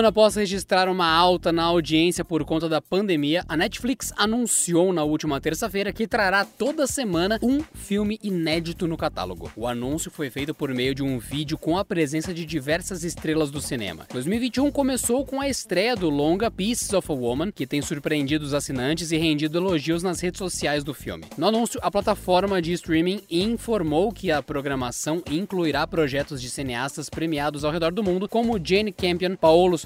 Ano após registrar uma alta na audiência por conta da pandemia, a Netflix anunciou na última terça-feira que trará toda semana um filme inédito no catálogo. O anúncio foi feito por meio de um vídeo com a presença de diversas estrelas do cinema. 2021 começou com a estreia do longa Pieces of a Woman, que tem surpreendido os assinantes e rendido elogios nas redes sociais do filme. No anúncio, a plataforma de streaming informou que a programação incluirá projetos de cineastas premiados ao redor do mundo, como Jane Campion, Paolo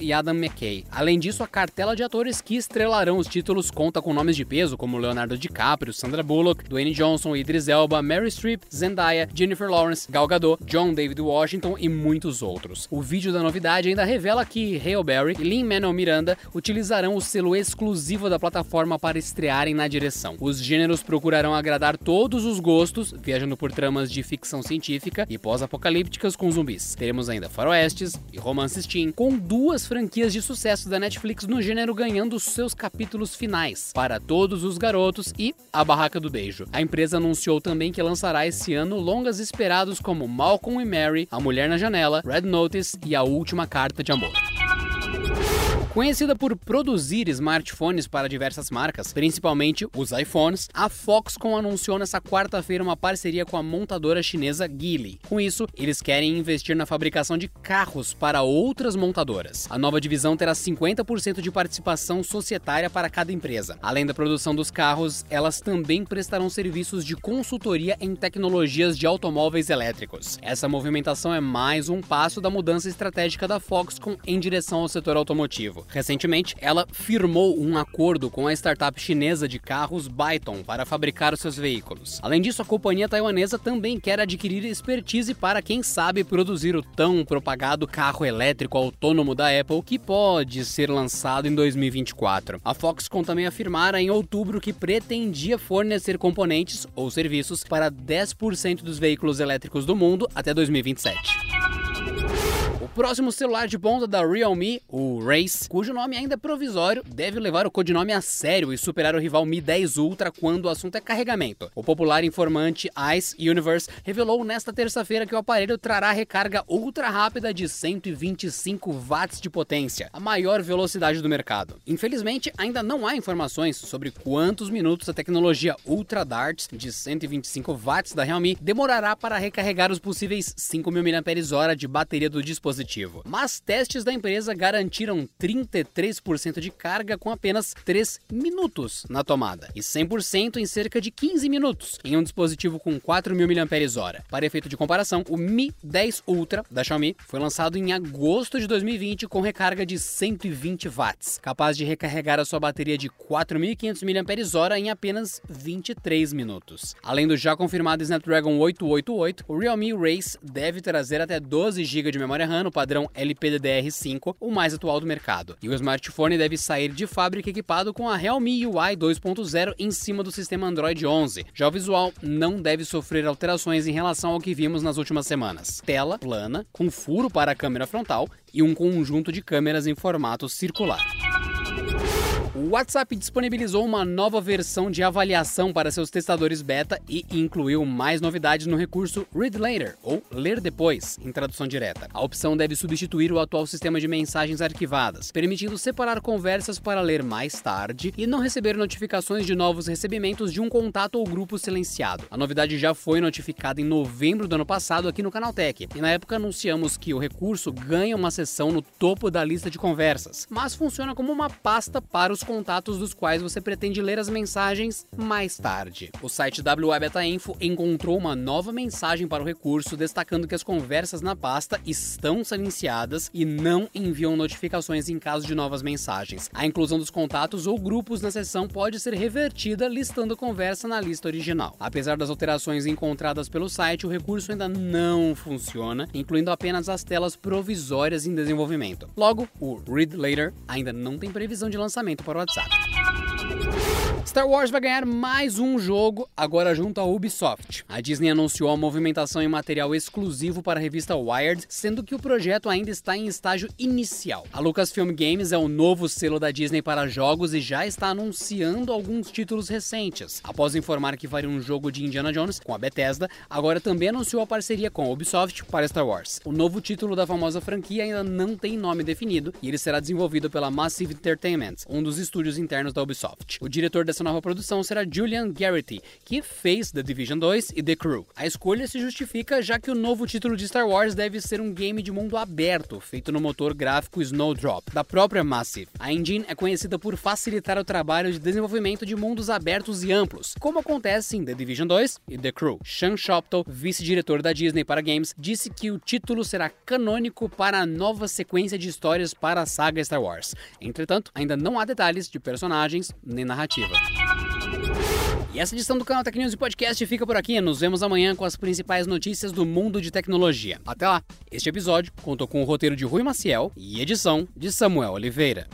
e Adam McKay. Além disso, a cartela de atores que estrelarão os títulos conta com nomes de peso como Leonardo DiCaprio, Sandra Bullock, Dwayne Johnson, Idris Elba, Mary Streep, Zendaya, Jennifer Lawrence, Gal Gadot, John David Washington e muitos outros. O vídeo da novidade ainda revela que Hale Berry e Lin-Manuel Miranda utilizarão o selo exclusivo da plataforma para estrearem na direção. Os gêneros procurarão agradar todos os gostos, viajando por tramas de ficção científica e pós-apocalípticas com zumbis. Teremos ainda faroestes e romances teen, com duas franquias de sucesso da Netflix no gênero ganhando seus capítulos finais, Para Todos os Garotos e A Barraca do Beijo. A empresa anunciou também que lançará esse ano longas esperados como Malcolm e Mary, A Mulher na Janela, Red Notice e A Última Carta de Amor. Conhecida por produzir smartphones para diversas marcas, principalmente os iPhones, a Foxconn anunciou nesta quarta-feira uma parceria com a montadora chinesa Geely. Com isso, eles querem investir na fabricação de carros para outras montadoras. A nova divisão terá 50% de participação societária para cada empresa. Além da produção dos carros, elas também prestarão serviços de consultoria em tecnologias de automóveis elétricos. Essa movimentação é mais um passo da mudança estratégica da Foxconn em direção ao setor automotivo. Recentemente, ela firmou um acordo com a startup chinesa de carros Byton para fabricar seus veículos. Além disso, a companhia taiwanesa também quer adquirir expertise para, quem sabe, produzir o tão propagado carro elétrico autônomo da Apple que pode ser lançado em 2024. A Foxconn também afirmara em outubro que pretendia fornecer componentes ou serviços para 10% dos veículos elétricos do mundo até 2027 próximo celular de ponta da Realme, o Race, cujo nome ainda é provisório, deve levar o codinome a sério e superar o rival Mi 10 Ultra quando o assunto é carregamento. O popular informante Ice Universe revelou nesta terça-feira que o aparelho trará recarga ultra rápida de 125 watts de potência, a maior velocidade do mercado. Infelizmente, ainda não há informações sobre quantos minutos a tecnologia Ultra Dart de 125 watts da Realme demorará para recarregar os possíveis 5.000 mAh de bateria do dispositivo positivo. Mas testes da empresa garantiram 33% de carga com apenas 3 minutos na tomada e 100% em cerca de 15 minutos em um dispositivo com 4.000 mAh. Para efeito de comparação, o Mi 10 Ultra da Xiaomi foi lançado em agosto de 2020 com recarga de 120 watts, capaz de recarregar a sua bateria de 4.500 mAh em apenas 23 minutos. Além do já confirmado Snapdragon 888, o Realme Race deve trazer até 12 GB de memória RAM padrão LPDDR5, o mais atual do mercado. E o smartphone deve sair de fábrica equipado com a Realme UI 2.0 em cima do sistema Android 11. Já o visual não deve sofrer alterações em relação ao que vimos nas últimas semanas. Tela plana, com furo para a câmera frontal e um conjunto de câmeras em formato circular. WhatsApp disponibilizou uma nova versão de avaliação para seus testadores beta e incluiu mais novidades no recurso Read Later, ou Ler Depois, em tradução direta. A opção deve substituir o atual sistema de mensagens arquivadas, permitindo separar conversas para ler mais tarde e não receber notificações de novos recebimentos de um contato ou grupo silenciado. A novidade já foi notificada em novembro do ano passado aqui no Canaltech, e na época anunciamos que o recurso ganha uma seção no topo da lista de conversas, mas funciona como uma pasta para os contatos dos quais você pretende ler as mensagens mais tarde. O site WWeb Info encontrou uma nova mensagem para o recurso destacando que as conversas na pasta estão silenciadas e não enviam notificações em caso de novas mensagens. A inclusão dos contatos ou grupos na seção pode ser revertida listando a conversa na lista original. Apesar das alterações encontradas pelo site, o recurso ainda não funciona, incluindo apenas as telas provisórias em desenvolvimento. Logo, o Read Later ainda não tem previsão de lançamento para o WhatsApp. 아! Star Wars vai ganhar mais um jogo, agora junto à Ubisoft. A Disney anunciou a movimentação em material exclusivo para a revista Wired, sendo que o projeto ainda está em estágio inicial. A Lucasfilm Games é o novo selo da Disney para jogos e já está anunciando alguns títulos recentes. Após informar que faria um jogo de Indiana Jones com a Bethesda, agora também anunciou a parceria com a Ubisoft para Star Wars. O novo título da famosa franquia ainda não tem nome definido e ele será desenvolvido pela Massive Entertainment, um dos estúdios internos da Ubisoft. O diretor dessa nova produção será Julian Garrity, que fez The Division 2 e The Crew. A escolha se justifica já que o novo título de Star Wars deve ser um game de mundo aberto, feito no motor gráfico Snowdrop, da própria Massive. A engine é conhecida por facilitar o trabalho de desenvolvimento de mundos abertos e amplos, como acontece em The Division 2 e The Crew. Sean Shopton, vice-diretor da Disney para games, disse que o título será canônico para a nova sequência de histórias para a saga Star Wars. Entretanto, ainda não há detalhes de personagens nem narrativa. E essa edição do canal Tech News e Podcast fica por aqui. Nos vemos amanhã com as principais notícias do mundo de tecnologia. Até lá! Este episódio contou com o roteiro de Rui Maciel e edição de Samuel Oliveira.